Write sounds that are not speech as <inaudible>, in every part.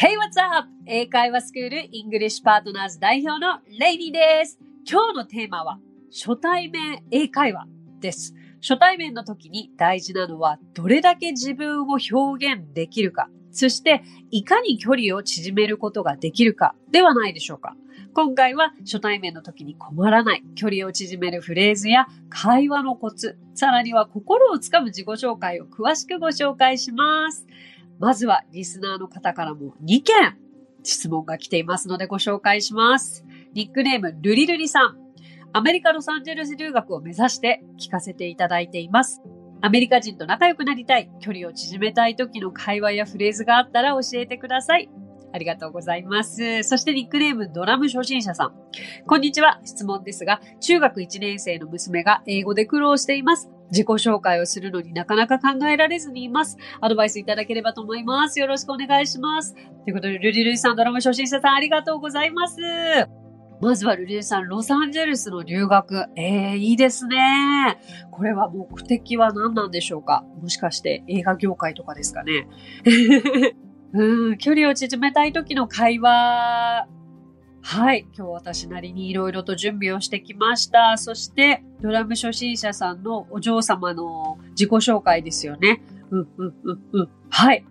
Hey, what's up? 英会話スクールイングリッシュパートナーズ代表のレイニーです。今日のテーマは初対面英会話です。初対面の時に大事なのはどれだけ自分を表現できるか、そしていかに距離を縮めることができるかではないでしょうか。今回は初対面の時に困らない距離を縮めるフレーズや会話のコツ、さらには心をつかむ自己紹介を詳しくご紹介します。まずはリスナーの方からも2件質問が来ていますのでご紹介します。ニックネームルリルリさん。アメリカ・ロサンゼルス留学を目指して聞かせていただいています。アメリカ人と仲良くなりたい、距離を縮めたい時の会話やフレーズがあったら教えてください。ありがとうございます。そしてニックネームドラム初心者さん。こんにちは。質問ですが、中学1年生の娘が英語で苦労しています。自己紹介をするのになかなか考えられずにいます。アドバイスいただければと思います。よろしくお願いします。ということで、ルリルイさん、ドラム初心者さん、ありがとうございます。まずはルリルイさん、ロサンゼルスの留学。ええー、いいですね。これは目的は何なんでしょうか？もしかして映画業界とかですかね？<laughs> うん、距離を縮めたい時の会話。はい。今日私なりに色々と準備をしてきました。そして、ドラム初心者さんのお嬢様の自己紹介ですよね。うん、うん、うん、うん。はい。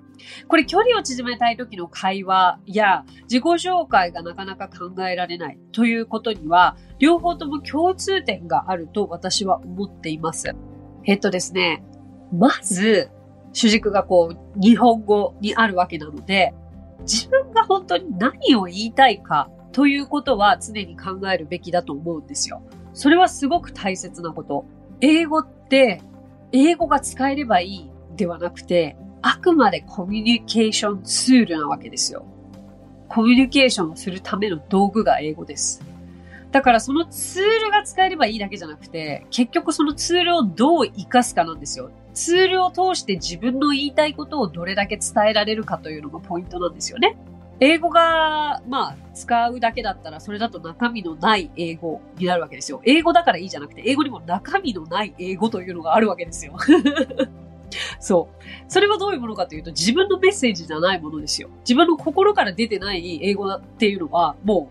これ距離を縮めたい時の会話や自己紹介がなかなか考えられないということには、両方とも共通点があると私は思っています。えっとですね、まず、主軸がこう、日本語にあるわけなので、自分が本当に何を言いたいかということは常に考えるべきだと思うんですよ。それはすごく大切なこと。英語って、英語が使えればいいではなくて、あくまでコミュニケーションツールなわけですよ。コミュニケーションをするための道具が英語です。だからそのツールが使えればいいだけじゃなくて、結局そのツールをどう活かすかなんですよ。ツールを通して自分の言いたいことをどれだけ伝えられるかというのがポイントなんですよね。英語が、まあ、使うだけだったら、それだと中身のない英語になるわけですよ。英語だからいいじゃなくて、英語にも中身のない英語というのがあるわけですよ。<laughs> そう。それはどういうものかというと、自分のメッセージじゃないものですよ。自分の心から出てない英語っていうのは、も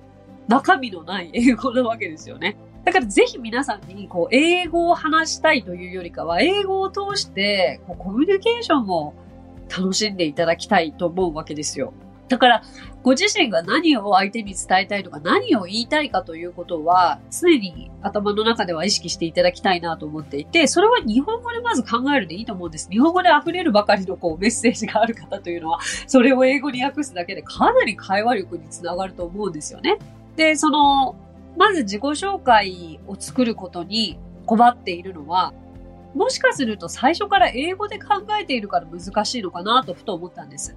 う、中身のない英語なわけですよね。だからぜひ皆さんに、こう、英語を話したいというよりかは、英語を通して、こう、コミュニケーションを楽しんでいただきたいと思うわけですよ。だから、ご自身が何を相手に伝えたいとか、何を言いたいかということは、常に頭の中では意識していただきたいなと思っていて、それは日本語でまず考えるでいいと思うんです。日本語で溢れるばかりのこうメッセージがある方というのは、それを英語に訳すだけでかなり会話力につながると思うんですよね。で、その、まず自己紹介を作ることに困っているのは、もしかすると最初から英語で考えているから難しいのかなとふと思ったんです。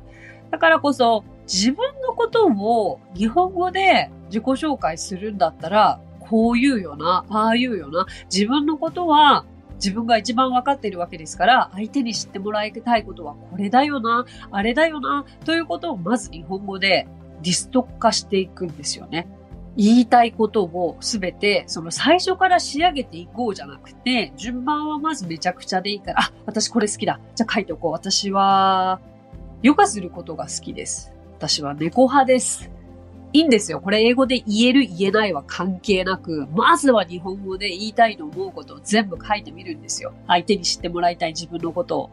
だからこそ自分のことを日本語で自己紹介するんだったら、こう言うよな、ああ言うよな。自分のことは自分が一番わかっているわけですから、相手に知ってもらいたいことはこれだよな、あれだよな、ということをまず日本語でディスト化していくんですよね。言いたいことをすべて、その最初から仕上げていこうじゃなくて、順番はまずめちゃくちゃでいいから、あ、私これ好きだ。じゃあ書いておこう。私は、ヨガすることが好きです。私は猫派です。いいんですよ。これ英語で言える言えないは関係なく、まずは日本語で言いたいと思うことを全部書いてみるんですよ。相手に知ってもらいたい自分のことを。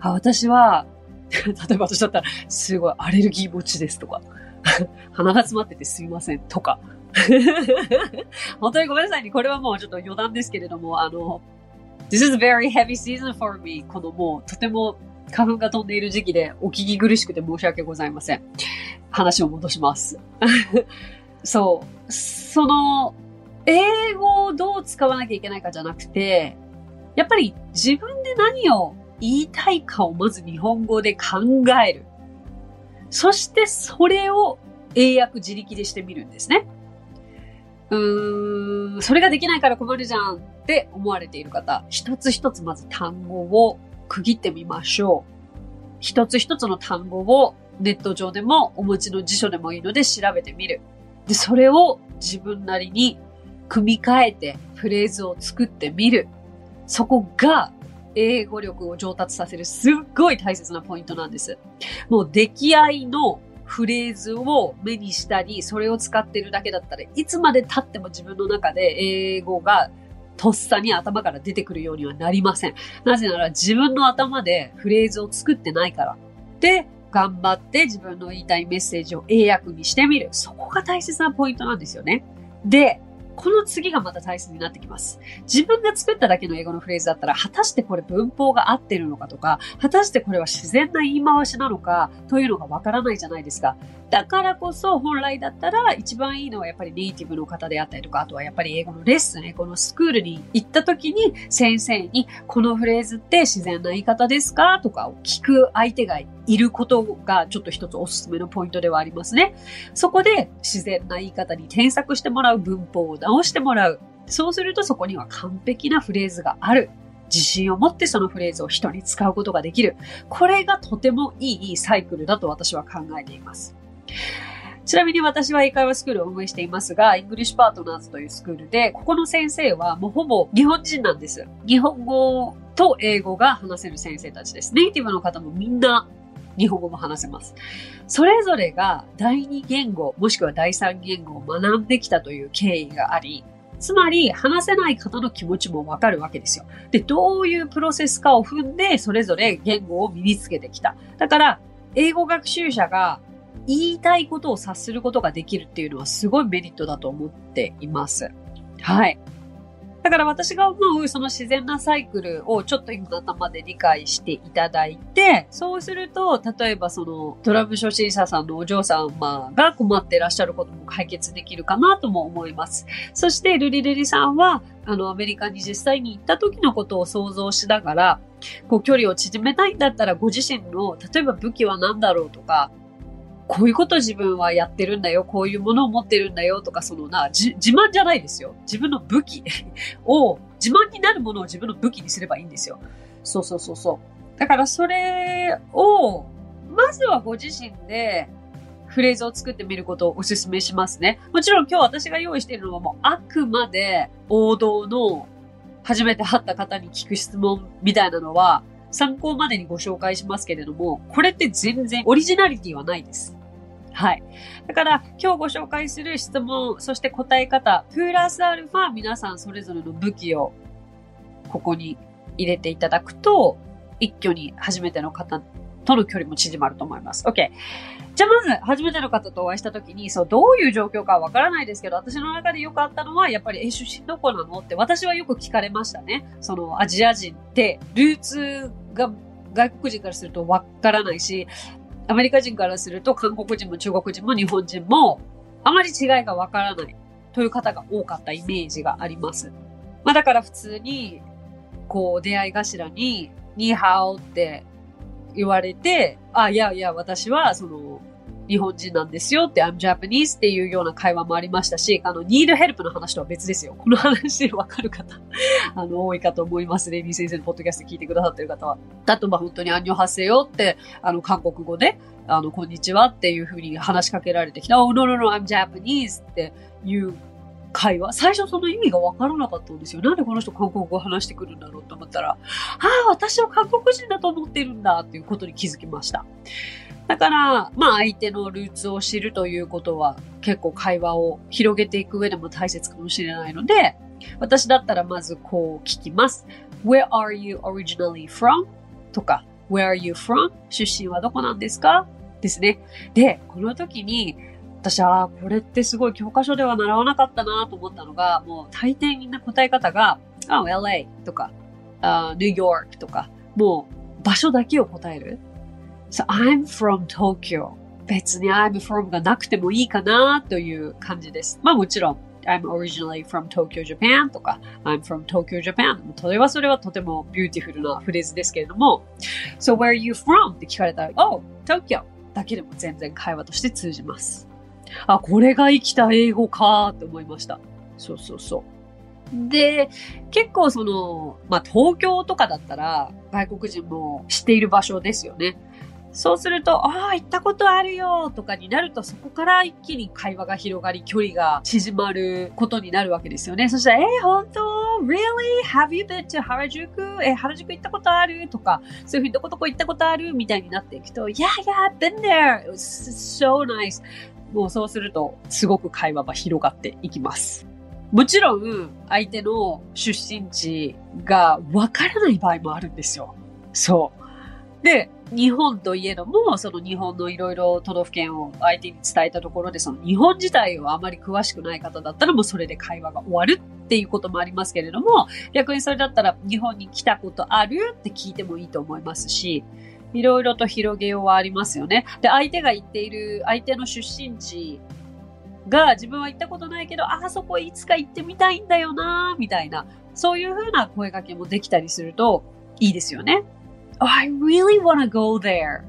あ私は、<laughs> 例えば私だったら、すごいアレルギー持ちですとか。<laughs> 鼻が詰まっててすいませんとか。<laughs> 本当にごめんなさいね。これはもうちょっと余談ですけれども、あの、This is a very heavy season for me. このもうとても花粉が飛んでいる時期でお聞き苦しくて申し訳ございません。話を戻します。<laughs> そう。その、英語をどう使わなきゃいけないかじゃなくて、やっぱり自分で何を言いたいかをまず日本語で考える。そしてそれを英訳自力でしてみるんですね。うーん、それができないから困るじゃんって思われている方、一つ一つまず単語を区切ってみましょう。一つ一つの単語をネット上でもお持ちの辞書でもいいので調べてみる。で、それを自分なりに組み替えてフレーズを作ってみる。そこが英語力を上達させるすっごい大切なポイントなんです。もう出来合いのフレーズを目にしたり、それを使ってるだけだったらいつまで経っても自分の中で英語がとっさに頭から出てくるようにはなりません。なぜなら自分の頭でフレーズを作ってないから。で、頑張って自分の言いたいメッセージを英訳にしてみる。そこが大切なポイントなんですよね。で、この次がまた大切になってきます。自分が作っただけの英語のフレーズだったら、果たしてこれ文法が合ってるのかとか、果たしてこれは自然な言い回しなのかというのがわからないじゃないですか。だからこそ本来だったら一番いいのはやっぱりネイティブの方であったりとか、あとはやっぱり英語のレッスン、英語のスクールに行った時に先生にこのフレーズって自然な言い方ですかとかを聞く相手がいることがちょっと一つおすすめのポイントではありますね。そこで自然な言い方に添削してもらう文法を直してもらう。そうするとそこには完璧なフレーズがある。自信を持ってそのフレーズを人に使うことができる。これがとてもいいサイクルだと私は考えています。ちなみに私は英会話スクールを運営していますが、イングリッシュパートナーズというスクールで、ここの先生はもうほぼ日本人なんです。日本語と英語が話せる先生たちです。ネイティブの方もみんな日本語も話せます。それぞれが第二言語、もしくは第三言語を学んできたという経緯があり、つまり、話せない方の気持ちもわかるわけですよ。で、どういうプロセスかを踏んで、それぞれ言語を身につけてきた。だから、英語学習者が言いたいことを察することができるっていうのはすごいメリットだと思っています。はい。だから私が思うその自然なサイクルをちょっと今の頭で理解していただいて、そうすると、例えばそのドラム初心者さんのお嬢様が困っていらっしゃることも解決できるかなとも思います。そしてルリルリさんは、あのアメリカに実際に行った時のことを想像しながら、こう距離を縮めたいんだったらご自身の、例えば武器は何だろうとか、こういうこと自分はやってるんだよ、こういうものを持ってるんだよとか、そのな、自慢じゃないですよ。自分の武器 <laughs> を、自慢になるものを自分の武器にすればいいんですよ。そうそうそうそう。だからそれを、まずはご自身でフレーズを作ってみることをお勧めしますね。もちろん今日私が用意しているのはもうあくまで王道の初めて会った方に聞く質問みたいなのは参考までにご紹介しますけれども、これって全然オリジナリティはないです。はい。だから、今日ご紹介する質問、そして答え方、プラスアルファ、皆さんそれぞれの武器をここに入れていただくと、一挙に初めての方との距離も縮まると思います。OK。じゃあまず、初めての方とお会いした時に、そう、どういう状況かわからないですけど、私の中でよくあったのは、やっぱり、え、出身どこなのって私はよく聞かれましたね。その、アジア人って、ルーツが外国人からするとわからないし、アメリカ人からすると韓国人も中国人も日本人もあまり違いがわからないという方が多かったイメージがあります。まあだから普通に、こう出会い頭に、ニーハオって言われて、あ、いやいや、私はその日本人なんですよって、I'm Japanese っていうような会話もありましたし、あの、need help の話とは別ですよ。この話わかる方、<laughs> あの、多いかと思いますレミ先生のポッドキャスト聞いてくださってる方は。だと、まあ本当にアンニョ発生よって、あの、韓国語で、あの、こんにちはっていうふうに話しかけられてきた。Oh, no, no, no, I'm Japanese っていう会話。最初その意味がわからなかったんですよ。なんでこの人韓国語話してくるんだろうと思ったら、ああ、私は韓国人だと思ってるんだっていうことに気づきました。だから、まあ相手のルーツを知るということは結構会話を広げていく上でも大切かもしれないので、私だったらまずこう聞きます。Where are you originally from? とか、Where are you from? 出身はどこなんですか？ですね。で、この時に、私は、これってすごい教科書では習わなかったなと思ったのが、もう大抵みんな答え方が、あ、LA とか、あ、New York とか、もう場所だけを答える。So I'm from Tokyo. 別に I'm from がなくてもいいかなという感じです。まあもちろん I'm originally from Tokyo, Japan とか I'm from Tokyo, Japan それはそれはとてもビューティフルなフレーズですけれども So where are you from? って聞かれたら Oh, Tokyo だけでも全然会話として通じます。あ、これが生きた英語かと思いました。そうそうそう。で、結構その、まあ、東京とかだったら外国人も知っている場所ですよね。そうすると、ああ、行ったことあるよとかになると、そこから一気に会話が広がり、距離が縮まることになるわけですよね。そしたら、えー、本当 ?Really? Have you been to 原宿えー、原宿行ったことある？とか、そういうふうにどこどこ行ったことある？みたいになっていくと、Yeah, yeah, I've been there. It was so nice. もうそうすると、すごく会話が広がっていきます。もちろん、相手の出身地がわからない場合もあるんですよ。そう。で、日本といえども、その日本のいろいろ都道府県を相手に伝えたところで、その日本自体をあまり詳しくない方だったらもうそれで会話が終わるっていうこともありますけれども、逆にそれだったら日本に来たことあるって聞いてもいいと思いますし、いろいろと広げようはありますよね。で、相手が言っている、相手の出身地が自分は行ったことないけど、あそこいつか行ってみたいんだよなみたいな、そういうふうな声掛けもできたりするといいですよね。I really wanna go there.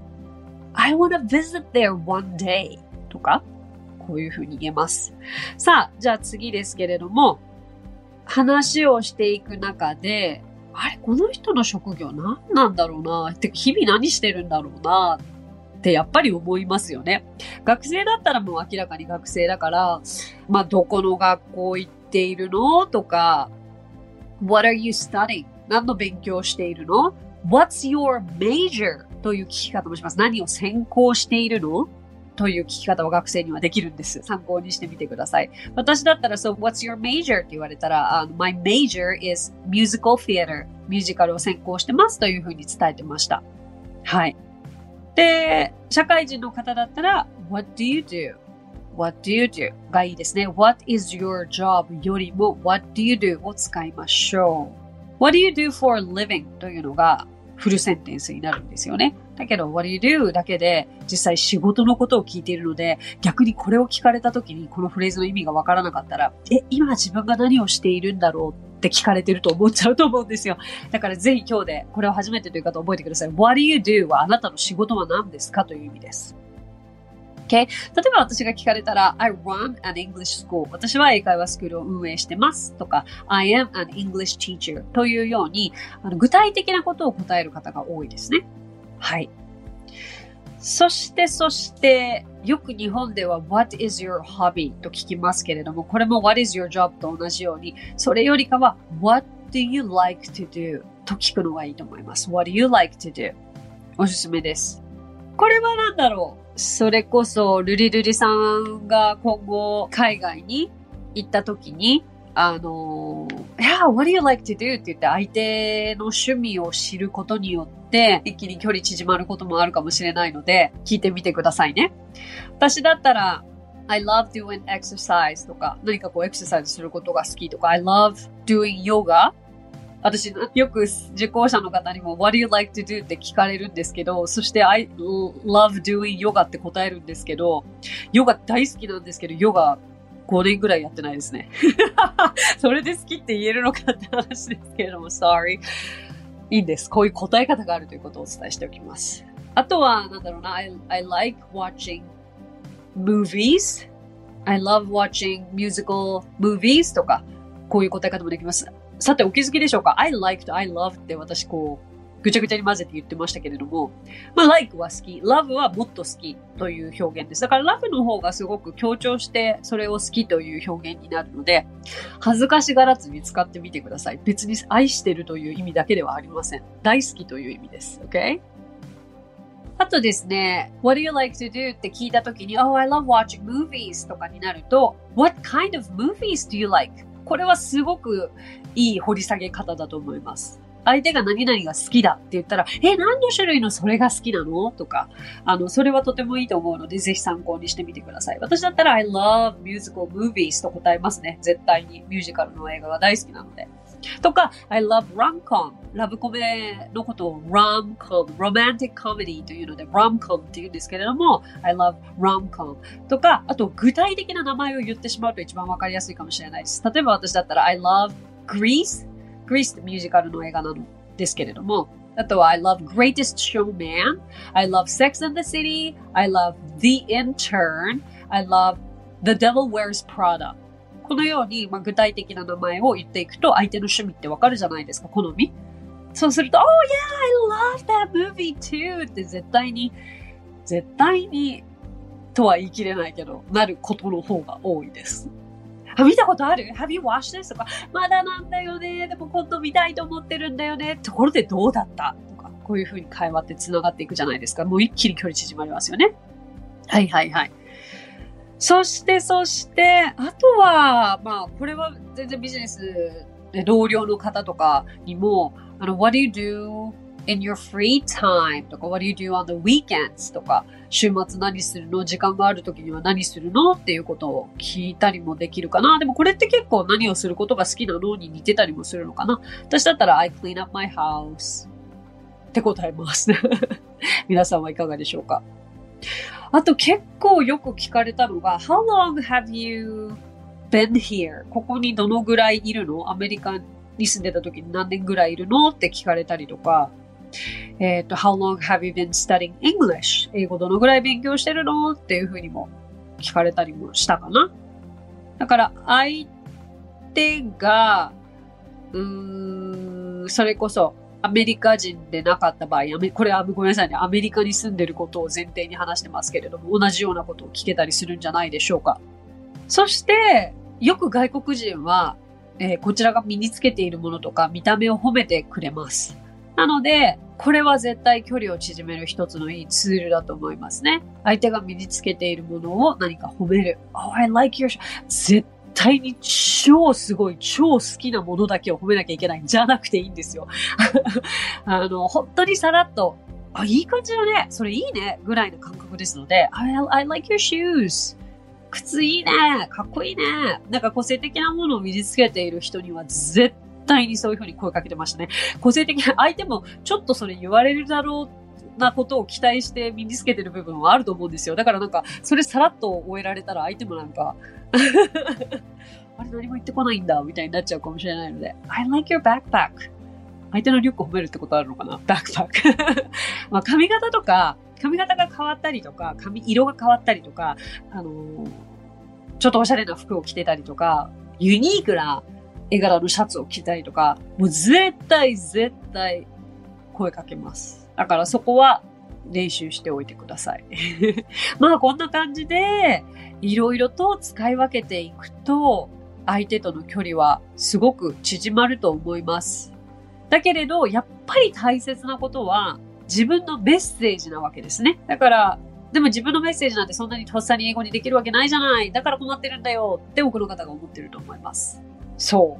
I wanna visit there one day. とか、こういうふうに言えます。さあ、じゃあ次ですけれども、話をしていく中で、あれ、この人の職業何なんだろうな？って日々何してるんだろうな？ってやっぱり思いますよね。学生だったらもう明らかに学生だから、まあ、どこの学校行っているの？とか、What are you studying? 何の勉強しているの？?What's your major? という聞き方もします。何を専攻しているの？という聞き方は学生にはできるんです。参考にしてみてください。私だったら、So, what's your major? って言われたら、uh, My major is musical theater. ミュージカルを専攻してますというふうに伝えてました。はい。で、社会人の方だったら、What do you do?What do you do? がいいですね。What is your job? よりも What do you do? を使いましょう。What do you do for a living? というのがフルセンテンスになるんですよね。だけど、what do you do? だけで実際仕事のことを聞いているので、逆にこれを聞かれた時にこのフレーズの意味がわからなかったら、え、今自分が何をしているんだろうって聞かれてると思っちゃうと思うんですよ。だからぜひ今日でこれを初めてという方覚えてください。What do you do? はあなたの仕事は何ですかという意味です。Okay? 例えば私が聞かれたら、I run an English school. 私は英会話スクールを運営してますとか、I am an English teacher というように、あの具体的なことを答える方が多いですね。はい。そして、そして、よく日本では What is your hobby? と聞きますけれども、これも What is your job? と同じように、それよりかは What do you like to do? と聞くのがいいと思います。What do you like to do? おすすめです。これは何だろう？それこそ、ルリルリさんが今後海外に行った時に、あの、Yeah, what do you like to do? って言って相手の趣味を知ることによって、一気に距離縮まることもあるかもしれないので、聞いてみてくださいね。私だったら、I love doing exercise とか、何かこうエクササイズすることが好きとか、I love doing yoga 私、よく受講者の方にも What do you like to do? って聞かれるんですけど、そして I love doing yoga って答えるんですけど、ヨガ大好きなんですけど、ヨガ5年ぐらいやってないですね。<laughs> それで好きって言えるのかって話ですけれども、sorry. いいんです。こういう答え方があるということをお伝えしておきます。あとは、なんだろうな、I, I like watching movies. I love watching musical movies とか、こういう答え方もできます。さて、お気づきでしょうか ?I like と I love って私こう、ぐちゃぐちゃに混ぜて言ってましたけれども、まあ、like は好き、love はもっと好きという表現です。だから love の方がすごく強調してそれを好きという表現になるので、恥ずかしがらずに使ってみてください。別に愛してるという意味だけではありません。大好きという意味です。OK? あとですね、What do you like to do? って聞いたときに、Oh, I love watching movies とかになると、What kind of movies do you like? これはすごくいい掘り下げ方だと思います。相手が何々が好きだって言ったら、え、何の種類のそれが好きなの？とか、あの、それはとてもいいと思うので、ぜひ参考にしてみてください。私だったら、I love musical movies と答えますね。絶対にミュージカルの映画が大好きなので。とか、I love rom-com。ラブコメのことを rom-com、romantic comedy というので rom-com って言うんですけれども、I love rom-com とか、あと具体的な名前を言ってしまうと一番わかりやすいかもしれないです。例えば私だったら I love Grease Grease ってミュージカルの映画なのですけれども、あとは I love Greatest Showman, I love Sex and the City, I love The Intern, I love The Devil Wears Prada このように、まあ、具体的な名前を言っていくと相手の趣味ってわかるじゃないですか、好み。そうすると、Oh yeah, I love that movie too! って絶対に、絶対にとは言い切れないけど、なることの方が多いです。あ、見たことある ?Have you watched this? とか、まだなんだよね。でも今度見たいと思ってるんだよね。ところでどうだった？とか、こういうふうに会話って繋がっていくじゃないですか。もう一気に距離縮まりますよね。はいはいはい。そして、そして、あとは、まあ、これは全然ビジネスで同僚の方とかにも、あの、what do you do in your free time とか、what do you do on the weekends とか、週末何するの？時間がある時には何するの？っていうことを聞いたりもできるかな。でもこれって結構何をすることが好きなの？に似てたりもするのかな。私だったら I clean up my house って答えます。<laughs> 皆さんはいかがでしょうか？あと結構よく聞かれたのが How long have you been here? ここにどのぐらいいるの？アメリカに住んでた時に何年ぐらいいるの？って聞かれたりとかえっ、ー、と、How long have you been studying English? 英語どのぐらい勉強してるの？っていうふうにも聞かれたりもしたかな。だから、相手が、うーん、それこそ、アメリカ人でなかった場合、これはごめんなさいね、アメリカに住んでることを前提に話してますけれども、同じようなことを聞けたりするんじゃないでしょうか。そして、よく外国人は、えー、こちらが身につけているものとか見た目を褒めてくれます。なので、これは絶対距離を縮める一つのいいツールだと思いますね。相手が身につけているものを何か褒める。Oh, I like your 絶対に超すごい、超好きなものだけを褒めなきゃいけないんじゃなくていいんですよ。<laughs> あの、本当にさらっと、あ、いい感じだね。それいいね。ぐらいの感覚ですので、I, I like your shoes. 靴いいね。かっこいいね。なんか個性的なものを身につけている人には絶対対にそういうふうに声かけてましたね。個性的な、相手もちょっとそれ言われるだろうなことを期待して身につけてる部分はあると思うんですよ。だからなんか、それさらっと終えられたら相手もなんか <laughs> あれ何も言ってこないんだ、みたいになっちゃうかもしれないので、I like your backpack. 相手のリュック褒めるってことあるのかな？バックパック。まあ髪型とか、髪型が変わったりとか、髪色が変わったりとか、あのー、ちょっとおしゃれな服を着てたりとか、ユニークな絵柄のシャツを着たりとか、もう絶対絶対声かけます。だからそこは練習しておいてください。<laughs> まあこんな感じで、いろいろと使い分けていくと、相手との距離はすごく縮まると思います。だけれど、やっぱり大切なことは自分のメッセージなわけですね。だから、でも自分のメッセージなんてそんなにとっさに英語にできるわけないじゃない。だから困ってるんだよって多くの方が思ってると思います。そ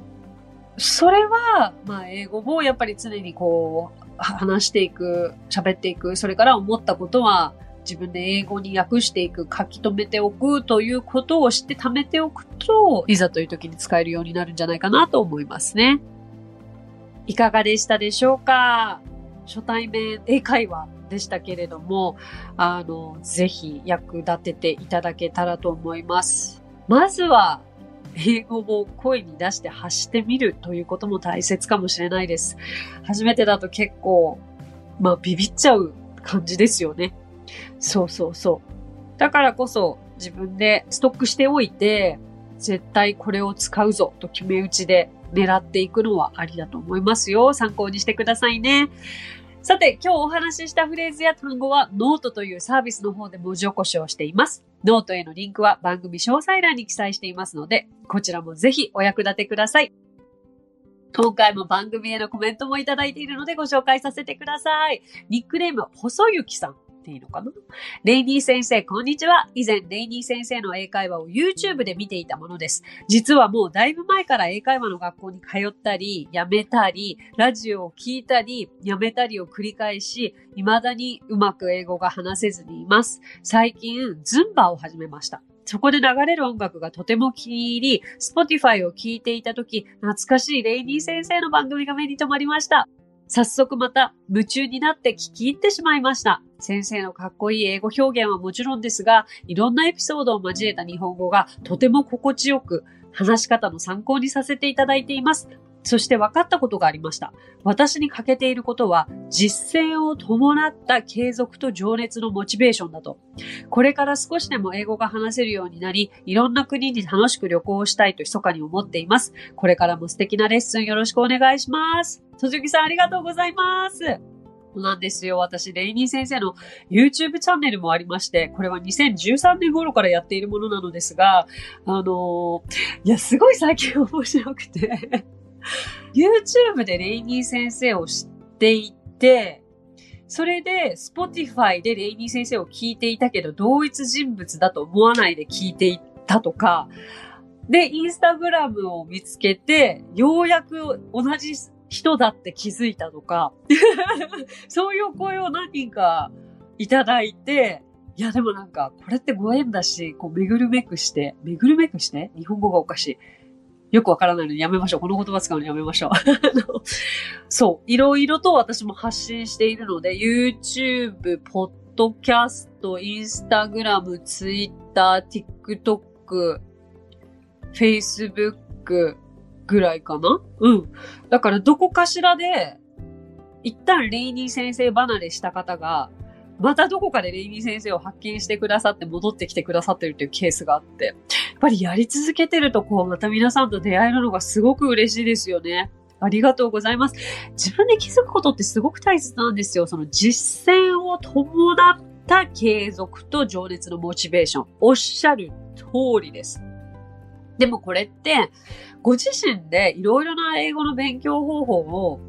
う。それは、まあ、英語をやっぱり常にこう、話していく、喋っていく、それから思ったことは自分で英語に訳していく、書き留めておくということをして貯めておくと、いざという時に使えるようになるんじゃないかなと思いますね。いかがでしたでしょうか？初対面英会話でしたけれども、あの、ぜひ役立てていただけたらと思います。まずは、英語を声に出して発してみるということも大切かもしれないです。初めてだと結構、まあビビっちゃう感じですよね。そうそうそう。だからこそ自分でストックしておいて、絶対これを使うぞと決め打ちで狙っていくのはありだと思いますよ。参考にしてくださいね。さて、今日お話ししたフレーズや単語はノートというサービスの方で文字起こしをしています。ノートへのリンクは番組詳細欄に記載していますので、こちらもぜひお役立てください。今回も番組へのコメントもいただいているのでご紹介させてください。ニックネーム、細雪さん。っていいのかな？レイニー先生、こんにちは。以前、レイニー先生の英会話を YouTube で見ていたものです。実はもうだいぶ前から英会話の学校に通ったり、やめたり、ラジオを聞いたり、やめたりを繰り返し、未だにうまく英語が話せずにいます。最近、ズンバを始めました。そこで流れる音楽がとても気に入り、Spotify を聴いていたとき、懐かしいレイニー先生の番組が目に留まりました。早速また夢中になって聞き入ってしまいました。先生のかっこいい英語表現はもちろんですが、いろんなエピソードを交えた日本語がとても心地よく、話し方の参考にさせていただいています。そして分かったことがありました。私に欠けていることは、実践を伴った継続と情熱のモチベーションだと。これから少しでも英語が話せるようになり、いろんな国に楽しく旅行をしたいと密かに思っています。これからも素敵なレッスンよろしくお願いします。とじきさんありがとうございます。なんですよ。私、レイニー先生の YouTube チャンネルもありまして、これは2013年頃からやっているものなのですが、あのー、いや、すごい最近面白くて YouTube でレイニー先生を知っていて、それで Spotify でレイニー先生を聞いていたけど、同一人物だと思わないで聞いていたとか、で、インスタグラムを見つけて、ようやく同じ人だって気づいたとか、<laughs> そういう声を何人かいただいて、いやでもなんか、これってご縁だし、こう、めぐるめくして、めぐるめくして日本語がおかしい。よくわからないのでやめましょう。この言葉使うのやめましょう。<laughs> そう。いろいろと私も発信しているので、YouTube、ポッドキャスト、インスタグラム、ツイッター、TikTok、Facebook ぐらいかな？うん。だからどこかしらで、一旦レイニー先生離れした方が、またどこかでレイニー先生を発見してくださって戻ってきてくださってるっていうケースがあって、やっぱりやり続けてるとこう、また皆さんと出会えるのがすごく嬉しいですよね。ありがとうございます。自分で気づくことってすごく大切なんですよ。その実践を伴った継続と情熱のモチベーション。おっしゃる通りです。でもこれって、ご自身でいろいろな英語の勉強方法を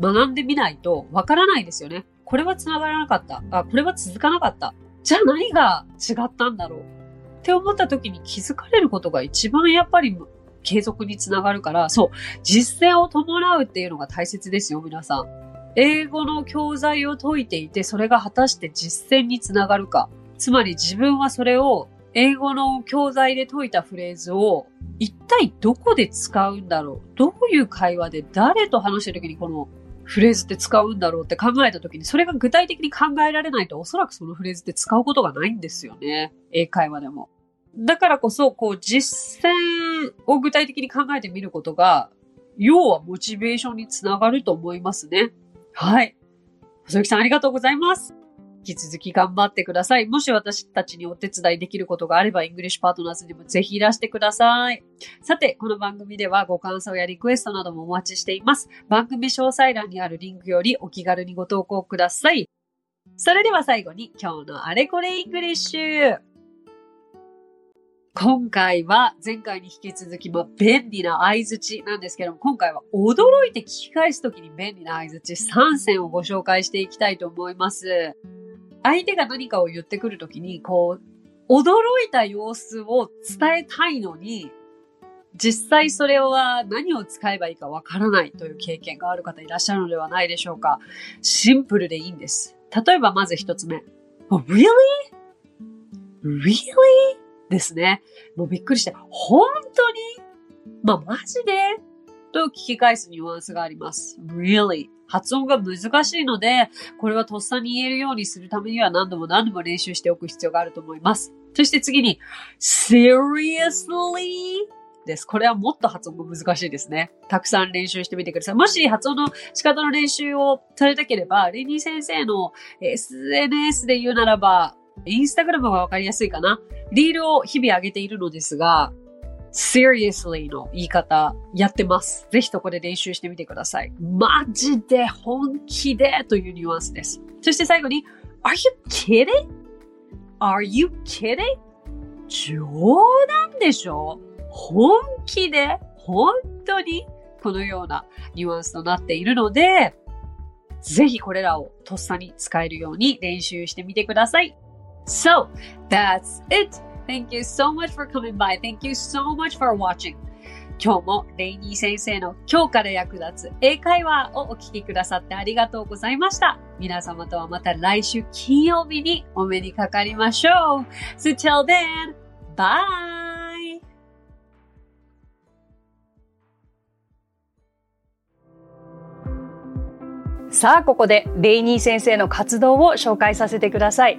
学んでみないとわからないですよね。これは繋がらなかった。あ、これは続かなかった。じゃあ何が違ったんだろうって思った時に気づかれることが一番やっぱり継続につながるから、そう、実践を伴うっていうのが大切ですよ、皆さん。英語の教材を解いていて、それが果たして実践につながるか。つまり自分はそれを英語の教材で解いたフレーズを一体どこで使うんだろうどういう会話で誰と話してる時にこのフレーズって使うんだろうって考えた時に、それが具体的に考えられないとおそらくそのフレーズって使うことがないんですよね。英会話でも。だからこそ、こう、実践を具体的に考えてみることが、要はモチベーションにつながると思いますね。はい。細木さんありがとうございます。引き続き頑張ってください。もし私たちにお手伝いできることがあれば、イングリッシュパートナーズにもぜひいらしてください。さて、この番組ではご感想やリクエストなどもお待ちしています。番組詳細欄にあるリンクよりお気軽にご投稿ください。それでは最後に今日のあれこれイングリッシュ。今回は前回に引き続き、ま、便利な相づちなんですけども、今回は驚いて聞き返すときに便利な相づち3選をご紹介していきたいと思います。相手が何かを言ってくるときに、こう、驚いた様子を伝えたいのに、実際それは何を使えばいいかわからないという経験がある方いらっしゃるのではないでしょうか。シンプルでいいんです。例えばまず一つ目。Really? Really? ですね。もうびっくりして、本当に？まあ、マジで？と聞き返すニュアンスがあります。really 発音が難しいので、これはとっさに言えるようにするためには何度も何度も練習しておく必要があると思います。そして次に、seriously? です。これはもっと発音が難しいですね。たくさん練習してみてください。もし発音の仕方の練習をされたければ、レニー先生の SNS で言うならば、インスタグラムがわかりやすいかな。リールを日々上げているのですが、seriously の言い方やってます。ぜひそこで練習してみてください。マジで本気でというニュアンスです。そして最後に、Are you kidding?Are you kidding? 冗談でしょ本気で本当にこのようなニュアンスとなっているので、ぜひこれらをとっさに使えるように練習してみてください。So, that's it! Thank you so much for coming by. Thank you so much for watching. 今日もレイニー先生の今日から役立つ英会話をお聞きくださってありがとうございました。皆様とはまた来週金曜日にお目にかかりましょう。So till then, bye! さあ、ここでレイニー先生の活動を紹介させてください。